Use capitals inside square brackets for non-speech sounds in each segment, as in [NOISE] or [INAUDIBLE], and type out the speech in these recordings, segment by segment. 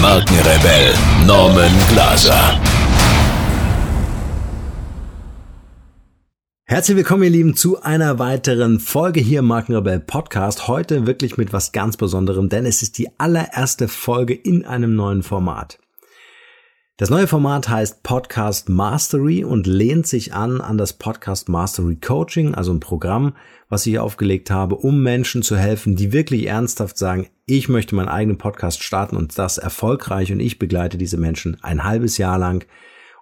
Markenrebell Norman Glaser. Herzlich willkommen, ihr Lieben, zu einer weiteren Folge hier im Markenrebell Podcast. Heute wirklich mit was ganz Besonderem, denn es ist die allererste Folge in einem neuen Format. Das neue Format heißt Podcast Mastery und lehnt sich an an das Podcast Mastery Coaching, also ein Programm, was ich aufgelegt habe, um Menschen zu helfen, die wirklich ernsthaft sagen, ich möchte meinen eigenen Podcast starten und das erfolgreich und ich begleite diese Menschen ein halbes Jahr lang,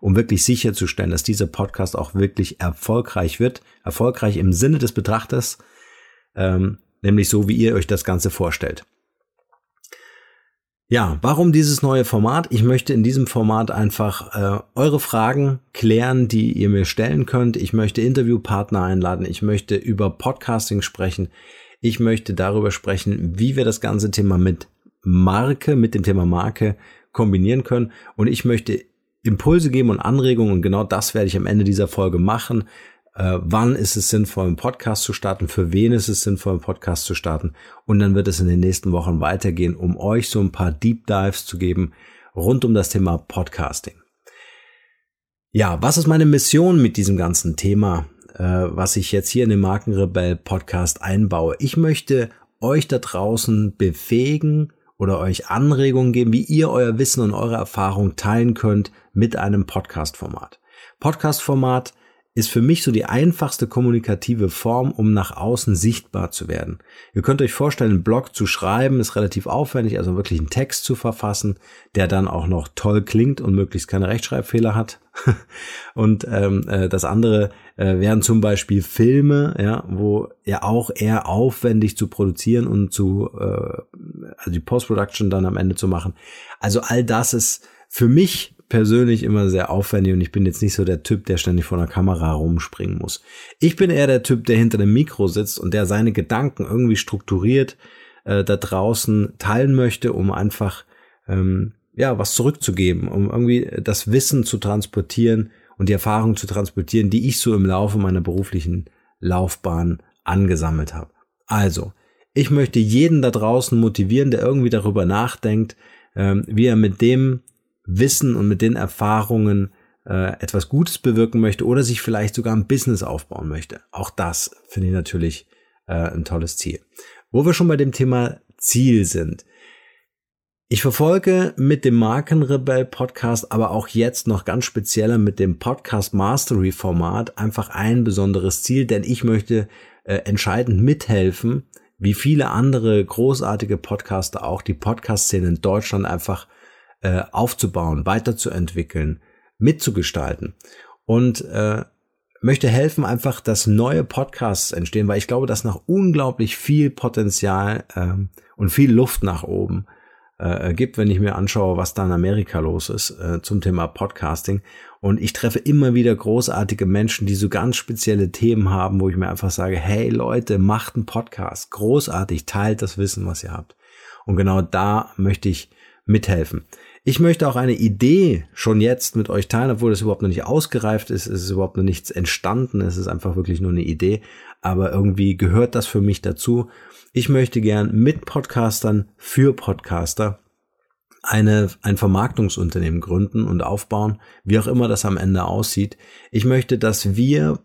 um wirklich sicherzustellen, dass dieser Podcast auch wirklich erfolgreich wird. Erfolgreich im Sinne des Betrachters, ähm, nämlich so, wie ihr euch das Ganze vorstellt. Ja, warum dieses neue Format? Ich möchte in diesem Format einfach äh, eure Fragen klären, die ihr mir stellen könnt. Ich möchte Interviewpartner einladen. Ich möchte über Podcasting sprechen. Ich möchte darüber sprechen, wie wir das ganze Thema mit Marke, mit dem Thema Marke kombinieren können. Und ich möchte Impulse geben und Anregungen. Und genau das werde ich am Ende dieser Folge machen äh, wann ist es sinnvoll, einen Podcast zu starten, für wen ist es sinnvoll, einen Podcast zu starten. Und dann wird es in den nächsten Wochen weitergehen, um euch so ein paar Deep Dives zu geben rund um das Thema Podcasting. Ja, was ist meine Mission mit diesem ganzen Thema, äh, was ich jetzt hier in den Markenrebell Podcast einbaue? Ich möchte euch da draußen befähigen oder euch Anregungen geben, wie ihr euer Wissen und eure Erfahrung teilen könnt mit einem Podcast-Format. Podcast-Format ist für mich so die einfachste kommunikative Form, um nach außen sichtbar zu werden. Ihr könnt euch vorstellen, einen Blog zu schreiben ist relativ aufwendig, also wirklich einen Text zu verfassen, der dann auch noch toll klingt und möglichst keine Rechtschreibfehler hat. [LAUGHS] und ähm, äh, das andere äh, wären zum Beispiel Filme, ja, wo ja auch eher aufwendig zu produzieren und zu äh, also die Post-Production dann am Ende zu machen. Also all das ist für mich persönlich immer sehr aufwendig und ich bin jetzt nicht so der Typ, der ständig vor einer Kamera rumspringen muss. Ich bin eher der Typ, der hinter dem Mikro sitzt und der seine Gedanken irgendwie strukturiert äh, da draußen teilen möchte, um einfach ähm, ja was zurückzugeben, um irgendwie das Wissen zu transportieren und die Erfahrung zu transportieren, die ich so im Laufe meiner beruflichen Laufbahn angesammelt habe. Also, ich möchte jeden da draußen motivieren, der irgendwie darüber nachdenkt, ähm, wie er mit dem Wissen und mit den Erfahrungen äh, etwas Gutes bewirken möchte oder sich vielleicht sogar ein Business aufbauen möchte. Auch das finde ich natürlich äh, ein tolles Ziel. Wo wir schon bei dem Thema Ziel sind. Ich verfolge mit dem Markenrebell Podcast, aber auch jetzt noch ganz spezieller mit dem Podcast Mastery Format einfach ein besonderes Ziel, denn ich möchte äh, entscheidend mithelfen, wie viele andere großartige Podcaster auch die Podcast-Szene in Deutschland einfach äh, aufzubauen, weiterzuentwickeln, mitzugestalten. Und äh, möchte helfen, einfach, dass neue Podcasts entstehen, weil ich glaube, dass noch unglaublich viel Potenzial ähm, und viel Luft nach oben äh, gibt, wenn ich mir anschaue, was da in Amerika los ist äh, zum Thema Podcasting. Und ich treffe immer wieder großartige Menschen, die so ganz spezielle Themen haben, wo ich mir einfach sage, hey Leute, macht einen Podcast. Großartig, teilt das Wissen, was ihr habt. Und genau da möchte ich mithelfen. Ich möchte auch eine Idee schon jetzt mit euch teilen, obwohl das überhaupt noch nicht ausgereift ist, es ist überhaupt noch nichts entstanden, es ist einfach wirklich nur eine Idee, aber irgendwie gehört das für mich dazu. Ich möchte gern mit Podcastern für Podcaster eine, ein Vermarktungsunternehmen gründen und aufbauen, wie auch immer das am Ende aussieht. Ich möchte, dass wir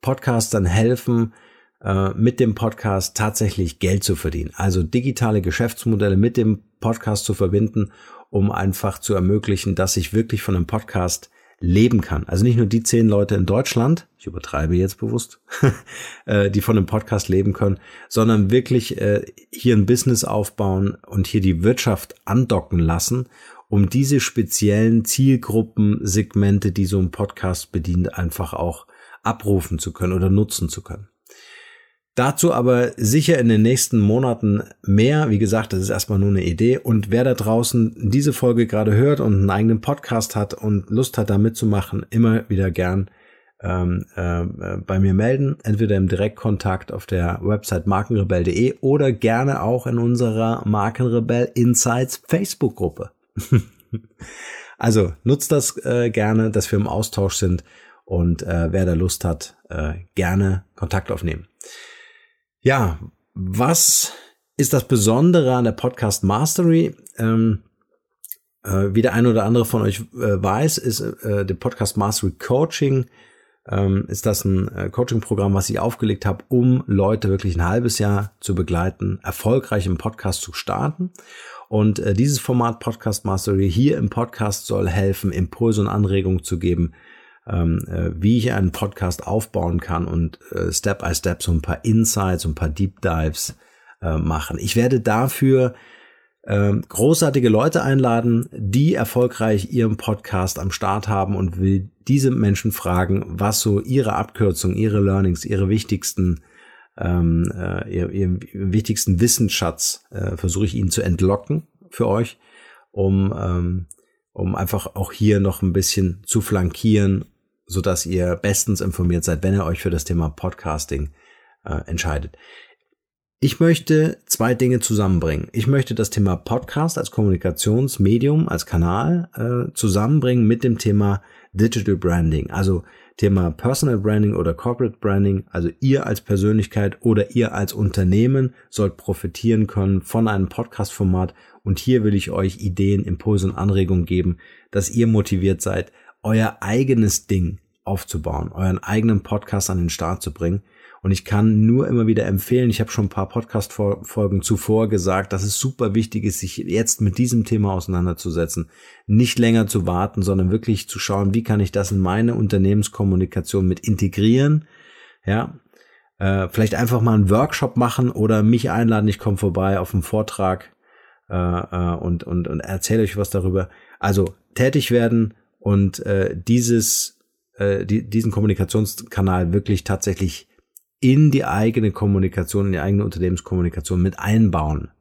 Podcastern helfen, äh, mit dem Podcast tatsächlich Geld zu verdienen. Also digitale Geschäftsmodelle mit dem Podcast zu verbinden um einfach zu ermöglichen, dass ich wirklich von einem Podcast leben kann. Also nicht nur die zehn Leute in Deutschland, ich übertreibe jetzt bewusst, [LAUGHS] äh, die von einem Podcast leben können, sondern wirklich äh, hier ein Business aufbauen und hier die Wirtschaft andocken lassen, um diese speziellen Zielgruppensegmente, die so ein Podcast bedient, einfach auch abrufen zu können oder nutzen zu können. Dazu aber sicher in den nächsten Monaten mehr. Wie gesagt, das ist erstmal nur eine Idee. Und wer da draußen diese Folge gerade hört und einen eigenen Podcast hat und Lust hat, da mitzumachen, immer wieder gern ähm, äh, bei mir melden. Entweder im Direktkontakt auf der Website markenrebell.de oder gerne auch in unserer Markenrebell Insights Facebook-Gruppe. [LAUGHS] also nutzt das äh, gerne, dass wir im Austausch sind und äh, wer da Lust hat, äh, gerne Kontakt aufnehmen. Ja, was ist das Besondere an der Podcast Mastery? Ähm, äh, wie der eine oder andere von euch äh, weiß, ist äh, der Podcast Mastery Coaching ähm, ist das ein äh, Coaching-Programm, was ich aufgelegt habe, um Leute wirklich ein halbes Jahr zu begleiten, erfolgreich im Podcast zu starten. Und äh, dieses Format Podcast Mastery hier im Podcast soll helfen, Impulse und Anregungen zu geben, wie ich einen Podcast aufbauen kann und äh, Step by Step so ein paar Insights, und ein paar Deep Dives äh, machen. Ich werde dafür ähm, großartige Leute einladen, die erfolgreich ihren Podcast am Start haben und will diese Menschen fragen, was so ihre Abkürzung, ihre Learnings, ihre wichtigsten ähm, äh, ihr, ihren wichtigsten Wissensschatz äh, versuche ich ihnen zu entlocken für euch, um ähm, um einfach auch hier noch ein bisschen zu flankieren so dass ihr bestens informiert seid, wenn ihr euch für das Thema Podcasting äh, entscheidet. Ich möchte zwei Dinge zusammenbringen. Ich möchte das Thema Podcast als Kommunikationsmedium, als Kanal äh, zusammenbringen mit dem Thema Digital Branding, also Thema Personal Branding oder Corporate Branding. Also ihr als Persönlichkeit oder ihr als Unternehmen sollt profitieren können von einem Podcast-Format. Und hier will ich euch Ideen, Impulse und Anregungen geben, dass ihr motiviert seid, euer eigenes Ding aufzubauen, euren eigenen Podcast an den Start zu bringen. Und ich kann nur immer wieder empfehlen, ich habe schon ein paar Podcast-Folgen zuvor gesagt, dass es super wichtig ist, sich jetzt mit diesem Thema auseinanderzusetzen. Nicht länger zu warten, sondern wirklich zu schauen, wie kann ich das in meine Unternehmenskommunikation mit integrieren. Ja, äh, vielleicht einfach mal einen Workshop machen oder mich einladen, ich komme vorbei auf einen Vortrag äh, äh, und, und, und erzähle euch was darüber. Also tätig werden, und äh, dieses, äh, die, diesen Kommunikationskanal wirklich tatsächlich in die eigene Kommunikation, in die eigene Unternehmenskommunikation mit einbauen.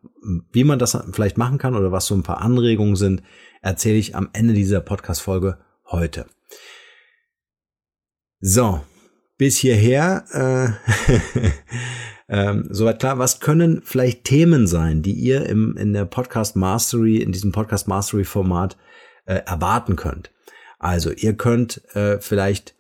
Wie man das vielleicht machen kann oder was so ein paar Anregungen sind, erzähle ich am Ende dieser Podcast-Folge heute. So, bis hierher äh, [LAUGHS] ähm, soweit klar. Was können vielleicht Themen sein, die ihr im, in der Podcast Mastery, in diesem Podcast Mastery Format äh, erwarten könnt? Also ihr könnt äh, vielleicht,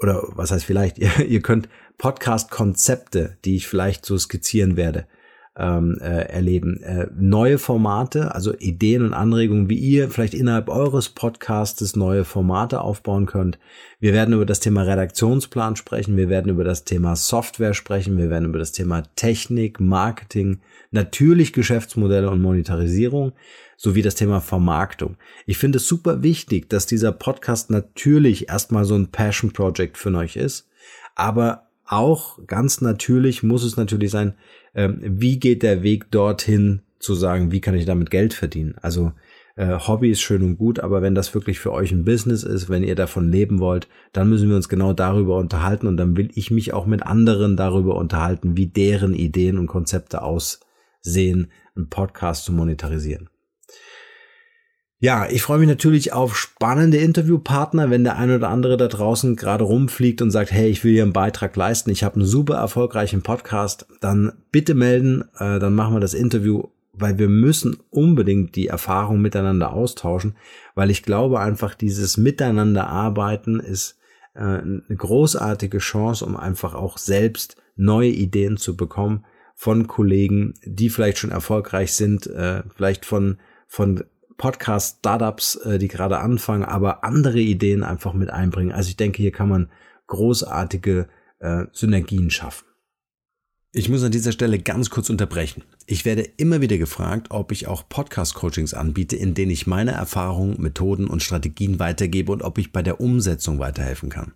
oder was heißt vielleicht, [LAUGHS] ihr, könnt Podcast-Konzepte, die ich vielleicht so skizzieren werde, ähm, äh, erleben. Äh, neue Formate, also Ideen und Anregungen, wie ihr vielleicht innerhalb eures Podcastes neue Formate aufbauen könnt. Wir werden über das Thema Redaktionsplan sprechen, wir werden über das Thema Software sprechen, wir werden über das Thema Technik, Marketing, natürlich Geschäftsmodelle und Monetarisierung sowie das Thema Vermarktung. Ich finde es super wichtig, dass dieser Podcast natürlich erstmal so ein Passion Project für euch ist, aber auch ganz natürlich muss es natürlich sein, ähm, wie geht der Weg dorthin zu sagen, wie kann ich damit Geld verdienen? Also äh, Hobby ist schön und gut, aber wenn das wirklich für euch ein Business ist, wenn ihr davon leben wollt, dann müssen wir uns genau darüber unterhalten und dann will ich mich auch mit anderen darüber unterhalten, wie deren Ideen und Konzepte aussehen, einen Podcast zu monetarisieren. Ja, ich freue mich natürlich auf spannende Interviewpartner, wenn der eine oder andere da draußen gerade rumfliegt und sagt, hey, ich will hier einen Beitrag leisten, ich habe einen super erfolgreichen Podcast, dann bitte melden, äh, dann machen wir das Interview, weil wir müssen unbedingt die Erfahrung miteinander austauschen, weil ich glaube einfach, dieses Miteinander arbeiten ist äh, eine großartige Chance, um einfach auch selbst neue Ideen zu bekommen von Kollegen, die vielleicht schon erfolgreich sind, äh, vielleicht von von Podcast-Startups, äh, die gerade anfangen, aber andere Ideen einfach mit einbringen. Also ich denke, hier kann man großartige äh, Synergien schaffen. Ich muss an dieser Stelle ganz kurz unterbrechen. Ich werde immer wieder gefragt, ob ich auch Podcast-Coachings anbiete, in denen ich meine Erfahrungen, Methoden und Strategien weitergebe und ob ich bei der Umsetzung weiterhelfen kann.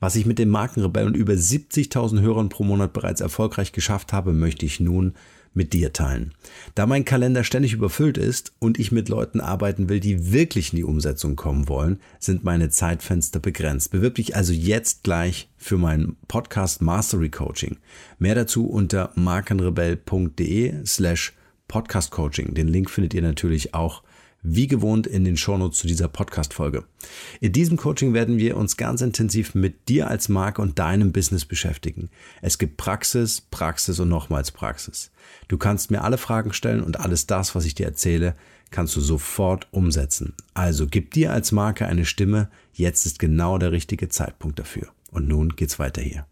Was ich mit dem Markenrebell und über 70.000 Hörern pro Monat bereits erfolgreich geschafft habe, möchte ich nun mit dir teilen. Da mein Kalender ständig überfüllt ist und ich mit Leuten arbeiten will, die wirklich in die Umsetzung kommen wollen, sind meine Zeitfenster begrenzt. Bewirb dich also jetzt gleich für mein Podcast Mastery Coaching. Mehr dazu unter markenrebell.de slash Podcast Coaching. Den Link findet ihr natürlich auch wie gewohnt in den Shownotes zu dieser Podcast-Folge. In diesem Coaching werden wir uns ganz intensiv mit dir als Marke und deinem Business beschäftigen. Es gibt Praxis, Praxis und nochmals Praxis. Du kannst mir alle Fragen stellen und alles das, was ich dir erzähle, kannst du sofort umsetzen. Also gib dir als Marke eine Stimme. Jetzt ist genau der richtige Zeitpunkt dafür. Und nun geht's weiter hier.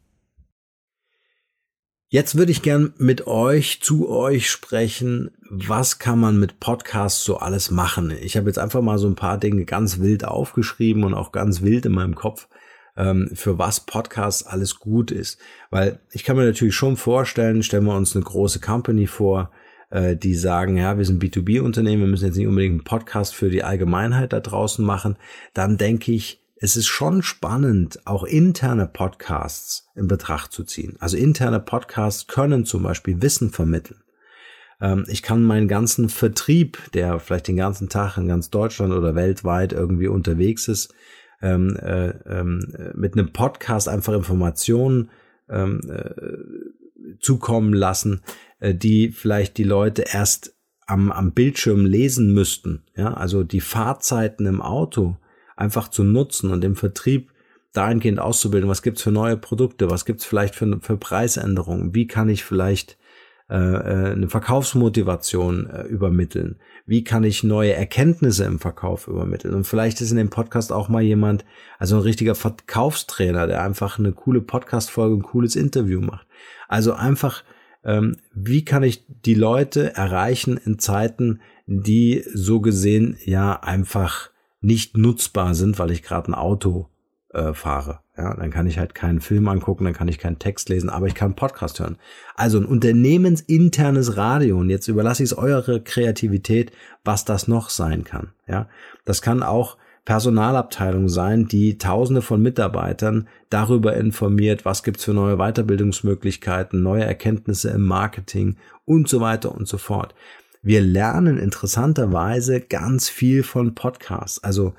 Jetzt würde ich gern mit euch, zu euch sprechen, was kann man mit Podcasts so alles machen. Ich habe jetzt einfach mal so ein paar Dinge ganz wild aufgeschrieben und auch ganz wild in meinem Kopf, ähm, für was Podcasts alles gut ist. Weil ich kann mir natürlich schon vorstellen, stellen wir uns eine große Company vor, äh, die sagen, ja, wir sind B2B-Unternehmen, wir müssen jetzt nicht unbedingt einen Podcast für die Allgemeinheit da draußen machen. Dann denke ich, es ist schon spannend, auch interne Podcasts in Betracht zu ziehen. Also interne Podcasts können zum Beispiel Wissen vermitteln. Ähm, ich kann meinen ganzen Vertrieb, der vielleicht den ganzen Tag in ganz Deutschland oder weltweit irgendwie unterwegs ist, ähm, äh, ähm, mit einem Podcast einfach Informationen äh, zukommen lassen, äh, die vielleicht die Leute erst am, am Bildschirm lesen müssten. Ja, also die Fahrzeiten im Auto einfach zu nutzen und im Vertrieb dahingehend auszubilden, was gibt's für neue Produkte, was gibt's vielleicht für, für Preisänderungen, wie kann ich vielleicht äh, äh, eine Verkaufsmotivation äh, übermitteln, wie kann ich neue Erkenntnisse im Verkauf übermitteln und vielleicht ist in dem Podcast auch mal jemand, also ein richtiger Verkaufstrainer, der einfach eine coole Podcast-Folge, ein cooles Interview macht. Also einfach, ähm, wie kann ich die Leute erreichen in Zeiten, die so gesehen ja einfach nicht nutzbar sind, weil ich gerade ein Auto äh, fahre. Ja, dann kann ich halt keinen Film angucken, dann kann ich keinen Text lesen, aber ich kann einen Podcast hören. Also ein unternehmensinternes Radio und jetzt überlasse ich es eure Kreativität, was das noch sein kann. Ja, das kann auch Personalabteilung sein, die Tausende von Mitarbeitern darüber informiert, was gibt's für neue Weiterbildungsmöglichkeiten, neue Erkenntnisse im Marketing und so weiter und so fort. Wir lernen interessanterweise ganz viel von Podcasts. Also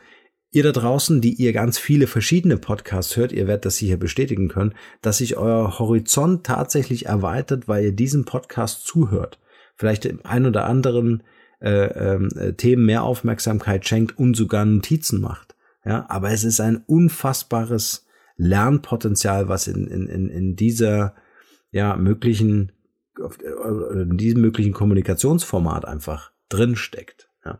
ihr da draußen, die ihr ganz viele verschiedene Podcasts hört, ihr werdet das hier bestätigen können, dass sich euer Horizont tatsächlich erweitert, weil ihr diesem Podcast zuhört. Vielleicht im ein oder anderen äh, äh, Themen mehr Aufmerksamkeit schenkt und sogar Notizen macht. Ja, aber es ist ein unfassbares Lernpotenzial, was in, in, in dieser ja, möglichen äh, in diesem möglichen Kommunikationsformat einfach drin steckt. Ja.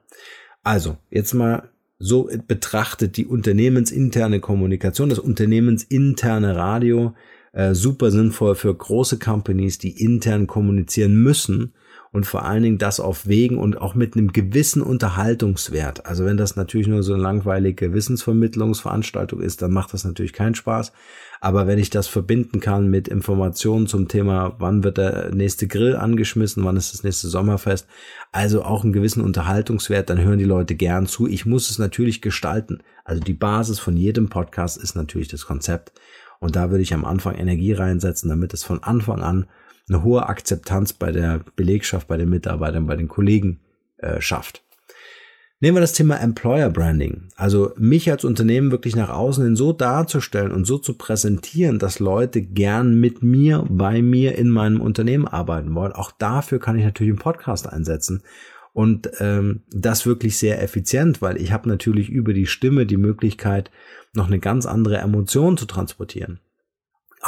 Also, jetzt mal so betrachtet die unternehmensinterne Kommunikation, das unternehmensinterne Radio, äh, super sinnvoll für große Companies, die intern kommunizieren müssen und vor allen Dingen das auf Wegen und auch mit einem gewissen Unterhaltungswert. Also wenn das natürlich nur so eine langweilige Wissensvermittlungsveranstaltung ist, dann macht das natürlich keinen Spaß. Aber wenn ich das verbinden kann mit Informationen zum Thema, wann wird der nächste Grill angeschmissen, wann ist das nächste Sommerfest, also auch einen gewissen Unterhaltungswert, dann hören die Leute gern zu. Ich muss es natürlich gestalten. Also die Basis von jedem Podcast ist natürlich das Konzept. Und da würde ich am Anfang Energie reinsetzen, damit es von Anfang an eine hohe Akzeptanz bei der Belegschaft, bei den Mitarbeitern, bei den Kollegen äh, schafft. Nehmen wir das Thema Employer Branding. Also mich als Unternehmen wirklich nach außen hin so darzustellen und so zu präsentieren, dass Leute gern mit mir, bei mir in meinem Unternehmen arbeiten wollen. Auch dafür kann ich natürlich einen Podcast einsetzen. Und ähm, das wirklich sehr effizient, weil ich habe natürlich über die Stimme die Möglichkeit, noch eine ganz andere Emotion zu transportieren.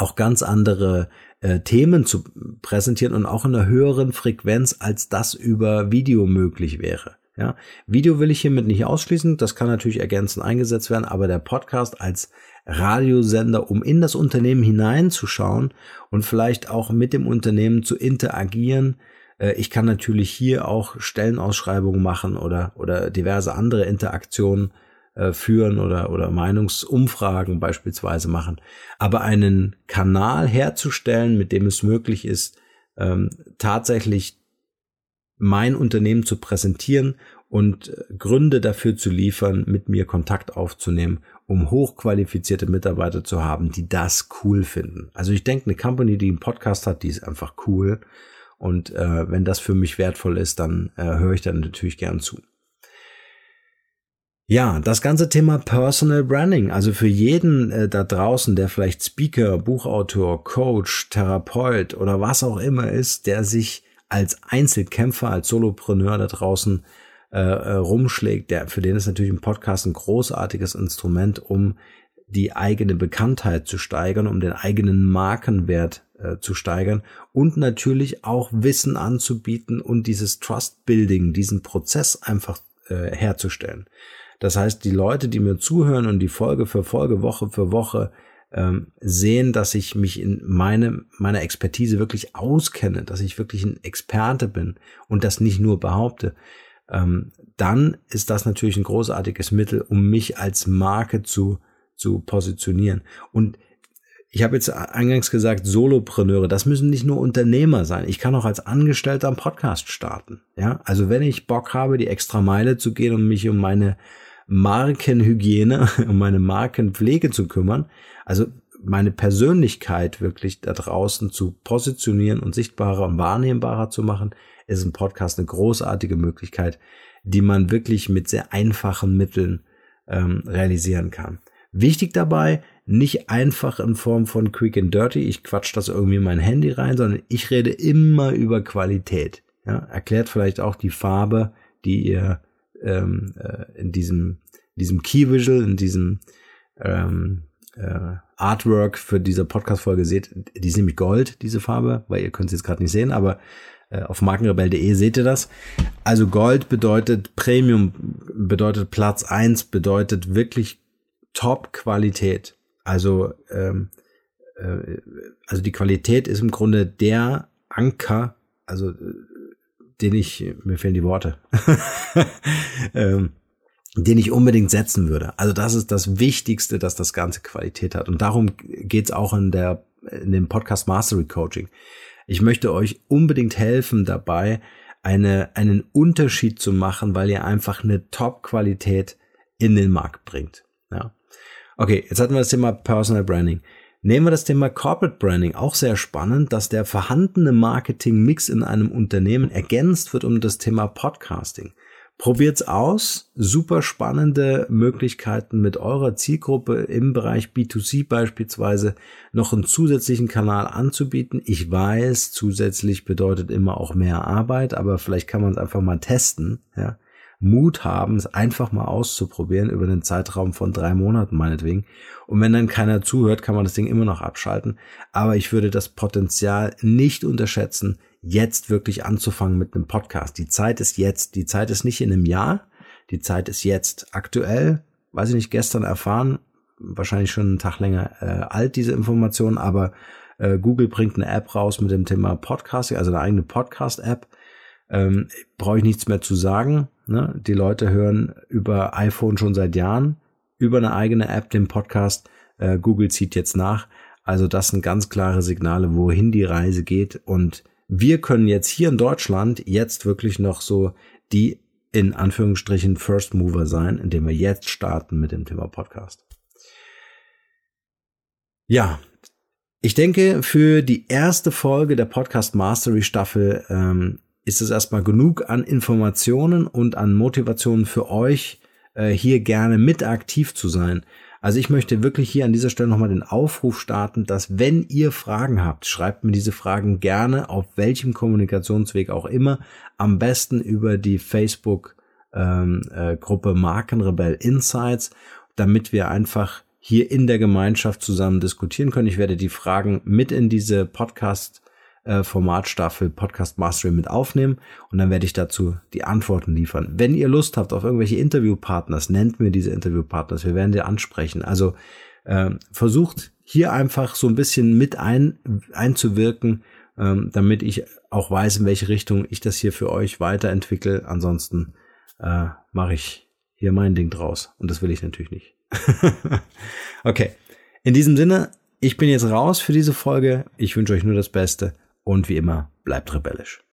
Auch ganz andere äh, Themen zu präsentieren und auch in einer höheren Frequenz, als das über Video möglich wäre. Ja, Video will ich hiermit nicht ausschließen, das kann natürlich ergänzend eingesetzt werden, aber der Podcast als Radiosender, um in das Unternehmen hineinzuschauen und vielleicht auch mit dem Unternehmen zu interagieren. Äh, ich kann natürlich hier auch Stellenausschreibungen machen oder, oder diverse andere Interaktionen äh, führen oder, oder Meinungsumfragen beispielsweise machen. Aber einen Kanal herzustellen, mit dem es möglich ist, ähm, tatsächlich mein Unternehmen zu präsentieren und äh, Gründe dafür zu liefern, mit mir Kontakt aufzunehmen, um hochqualifizierte Mitarbeiter zu haben, die das cool finden. Also ich denke, eine Company, die einen Podcast hat, die ist einfach cool. Und äh, wenn das für mich wertvoll ist, dann äh, höre ich dann natürlich gern zu. Ja, das ganze Thema Personal Branding, also für jeden äh, da draußen, der vielleicht Speaker, Buchautor, Coach, Therapeut oder was auch immer ist, der sich als Einzelkämpfer, als Solopreneur da draußen äh, äh, rumschlägt, der für den ist natürlich ein Podcast ein großartiges Instrument, um die eigene Bekanntheit zu steigern, um den eigenen Markenwert äh, zu steigern und natürlich auch Wissen anzubieten und dieses Trust Building, diesen Prozess einfach äh, herzustellen. Das heißt, die Leute, die mir zuhören und die Folge für Folge, Woche für Woche ähm, sehen, dass ich mich in meine, meiner Expertise wirklich auskenne, dass ich wirklich ein Experte bin und das nicht nur behaupte, ähm, dann ist das natürlich ein großartiges Mittel, um mich als Marke zu, zu positionieren. Und ich habe jetzt eingangs gesagt, Solopreneure, das müssen nicht nur Unternehmer sein. Ich kann auch als Angestellter einen Podcast starten. Ja, also wenn ich Bock habe, die extra Meile zu gehen und mich um meine Markenhygiene, [LAUGHS] um meine Markenpflege zu kümmern. Also meine Persönlichkeit wirklich da draußen zu positionieren und sichtbarer und wahrnehmbarer zu machen, ist ein Podcast eine großartige Möglichkeit, die man wirklich mit sehr einfachen Mitteln ähm, realisieren kann. Wichtig dabei, nicht einfach in Form von Quick and Dirty, ich quatsch das irgendwie in mein Handy rein, sondern ich rede immer über Qualität. Ja, erklärt vielleicht auch die Farbe, die ihr ähm, äh, in diesem, diesem Key Visual, in diesem ähm, äh, Artwork für diese Podcast-Folge seht, die ist nämlich Gold, diese Farbe, weil ihr könnt es jetzt gerade nicht sehen, aber äh, auf markenrebell.de seht ihr das. Also Gold bedeutet Premium, bedeutet Platz eins, bedeutet wirklich Top-Qualität. Also, ähm, äh, also die Qualität ist im Grunde der Anker, also den ich, mir fehlen die Worte, [LAUGHS] ähm, den ich unbedingt setzen würde. Also das ist das Wichtigste, dass das Ganze Qualität hat. Und darum geht's auch in der in dem Podcast Mastery Coaching. Ich möchte euch unbedingt helfen dabei, eine, einen Unterschied zu machen, weil ihr einfach eine Top-Qualität in den Markt bringt. Ja. Okay, jetzt hatten wir das Thema Personal Branding. Nehmen wir das Thema Corporate Branding, auch sehr spannend, dass der vorhandene Marketing-Mix in einem Unternehmen ergänzt wird um das Thema Podcasting. Probiert's aus. Super spannende Möglichkeiten mit eurer Zielgruppe im Bereich B2C beispielsweise noch einen zusätzlichen Kanal anzubieten. Ich weiß, zusätzlich bedeutet immer auch mehr Arbeit, aber vielleicht kann man es einfach mal testen, ja. Mut haben, es einfach mal auszuprobieren über einen Zeitraum von drei Monaten meinetwegen. Und wenn dann keiner zuhört, kann man das Ding immer noch abschalten. Aber ich würde das Potenzial nicht unterschätzen, jetzt wirklich anzufangen mit einem Podcast. Die Zeit ist jetzt. Die Zeit ist nicht in einem Jahr. Die Zeit ist jetzt. Aktuell, weiß ich nicht, gestern erfahren, wahrscheinlich schon einen Tag länger äh, alt, diese Information, aber äh, Google bringt eine App raus mit dem Thema Podcasting, also eine eigene Podcast-App. Ähm, Brauche ich nichts mehr zu sagen. Ne? Die Leute hören über iPhone schon seit Jahren, über eine eigene App den Podcast. Äh, Google zieht jetzt nach. Also das sind ganz klare Signale, wohin die Reise geht. Und wir können jetzt hier in Deutschland jetzt wirklich noch so die in Anführungsstrichen First Mover sein, indem wir jetzt starten mit dem Thema Podcast. Ja, ich denke, für die erste Folge der Podcast Mastery Staffel ähm, ist es erstmal genug an Informationen und an Motivationen für euch, äh, hier gerne mit aktiv zu sein. Also ich möchte wirklich hier an dieser Stelle nochmal den Aufruf starten, dass wenn ihr Fragen habt, schreibt mir diese Fragen gerne auf welchem Kommunikationsweg auch immer, am besten über die Facebook ähm, äh, Gruppe Markenrebell Insights, damit wir einfach hier in der Gemeinschaft zusammen diskutieren können. Ich werde die Fragen mit in diese Podcast äh, Formatstaffel Podcast Mastery mit aufnehmen und dann werde ich dazu die Antworten liefern. Wenn ihr Lust habt auf irgendwelche Interviewpartners, nennt mir diese Interviewpartners, wir werden die ansprechen. Also äh, versucht hier einfach so ein bisschen mit ein, einzuwirken, ähm, damit ich auch weiß, in welche Richtung ich das hier für euch weiterentwickle. Ansonsten äh, mache ich hier mein Ding draus und das will ich natürlich nicht. [LAUGHS] okay, in diesem Sinne, ich bin jetzt raus für diese Folge. Ich wünsche euch nur das Beste und wie immer, bleibt rebellisch.